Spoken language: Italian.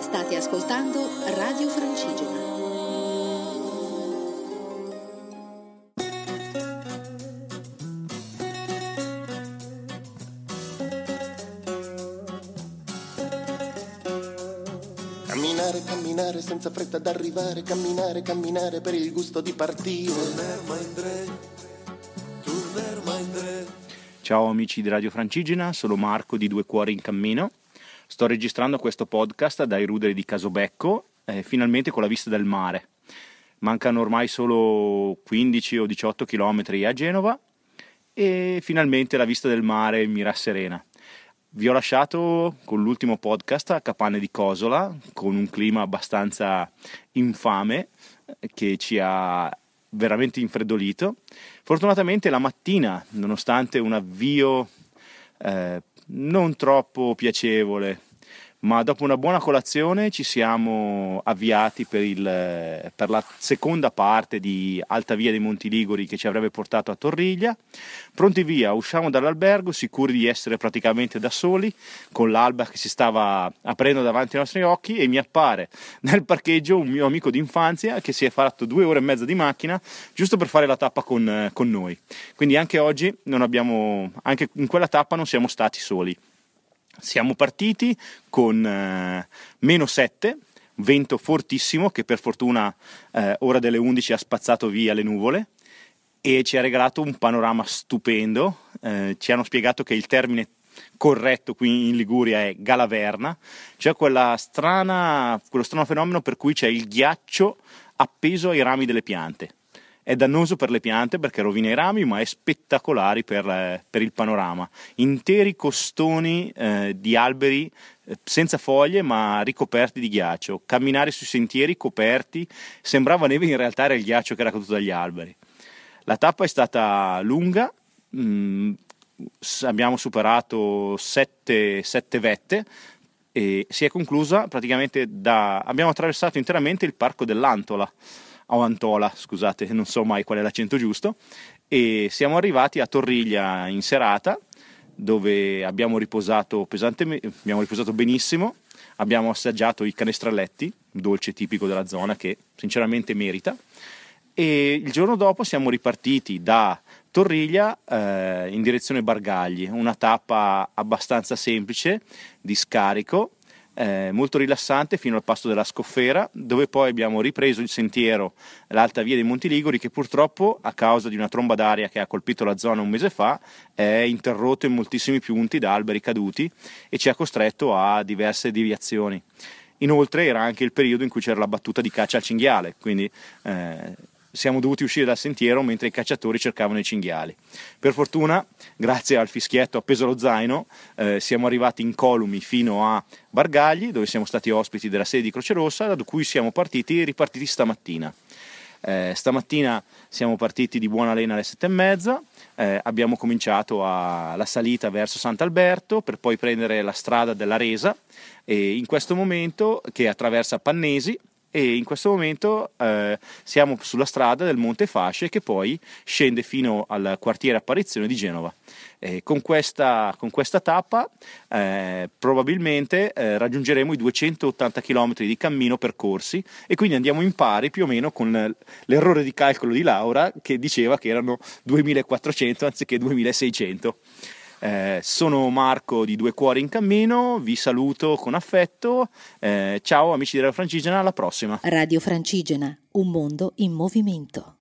State ascoltando Radio Francigena. Camminare, camminare senza fretta d'arrivare, camminare, camminare per il gusto di partire. Ciao amici di Radio Francigena, sono Marco di Due Cuori in Cammino. Sto registrando questo podcast dai ruderi di Casobecco, eh, finalmente con la vista del mare. Mancano ormai solo 15 o 18 km a Genova e finalmente la vista del mare mi rasserena. Vi ho lasciato con l'ultimo podcast a Capanne di Cosola, con un clima abbastanza infame eh, che ci ha veramente infreddolito. Fortunatamente la mattina, nonostante un avvio eh, non troppo piacevole, ma dopo una buona colazione ci siamo avviati per, il, per, la seconda parte di Alta Via dei Monti Liguri che ci avrebbe portato a Torriglia. Pronti via, usciamo dall'albergo sicuri di essere praticamente da soli, con l'alba che si stava aprendo davanti ai nostri occhi e mi appare nel parcheggio un mio amico d'infanzia che si è fatto due ore e mezza di macchina giusto per fare la tappa con, con noi. Quindi anche oggi abbiamo, anche in quella tappa non siamo stati soli. Siamo partiti con eh, meno 7, vento fortissimo che per fortuna eh, ora delle 11 ha spazzato via le nuvole e ci ha regalato un panorama stupendo. Eh, ci hanno spiegato che il termine corretto qui in Liguria è galaverna, cioè strana, quello strano fenomeno per cui c'è il ghiaccio appeso ai rami delle piante è dannoso per le piante perché rovina i rami, ma è spettacolare per, eh, per il panorama. Interi costoni eh, di alberi eh, senza foglie ma ricoperti di ghiaccio, camminare sui sentieri coperti, sembrava neve, in realtà era il ghiaccio che era caduto dagli alberi. La tappa è stata lunga, mh, mm, abbiamo superato sette, sette vette, e si è conclusa praticamente da abbiamo attraversato interamente il parco dell'Antola o Antola, scusate, non so mai qual è l'accento giusto, e siamo arrivati a Torriglia in serata dove abbiamo riposato, abbiamo riposato benissimo, abbiamo assaggiato i canestralletti, dolce tipico della zona che sinceramente merita, e il giorno dopo siamo ripartiti da Torriglia eh, in direzione Bargagli, una tappa abbastanza semplice di scarico eh, molto rilassante fino al passo della Scoffera, dove poi abbiamo ripreso il sentiero, l'alta via dei Monti Liguri, che purtroppo, a causa di una tromba d'aria che ha colpito la zona un mese fa, è interrotto in moltissimi punti da alberi caduti e ci ha costretto a diverse deviazioni. Inoltre era anche il periodo in cui c'era la battuta di caccia al cinghiale, quindi eh, siamo dovuti uscire dal sentiero mentre i cacciatori cercavano i cinghiali. Per fortuna, grazie al fischietto appeso allo zaino, eh, siamo arrivati incolumi fino a Bargagli, dove siamo stati ospiti della sede di Croce Rossa, da cui siamo partiti e ripartiti stamattina. Eh, stamattina siamo partiti di buona lena alle sette e mezza, eh, abbiamo cominciato a, la salita verso Sant'Alberto per poi prendere la strada della Resa e in questo momento che attraversa Pannesi e in questo momento eh, siamo sulla strada del Monte Fasce che poi scende fino al quartiere Apparizione di Genova. Eh, con, questa, con, questa, tappa eh, probabilmente eh, raggiungeremo i 280 km di cammino percorsi e quindi andiamo in pari più o meno con l'errore di calcolo di Laura che diceva che erano 2400 anziché 2600. Eh, sono Marco di Due Cuori in Cammino, vi saluto con affetto. Eh, ciao amici della Francigena, alla prossima. Radio Francigena, un mondo in movimento.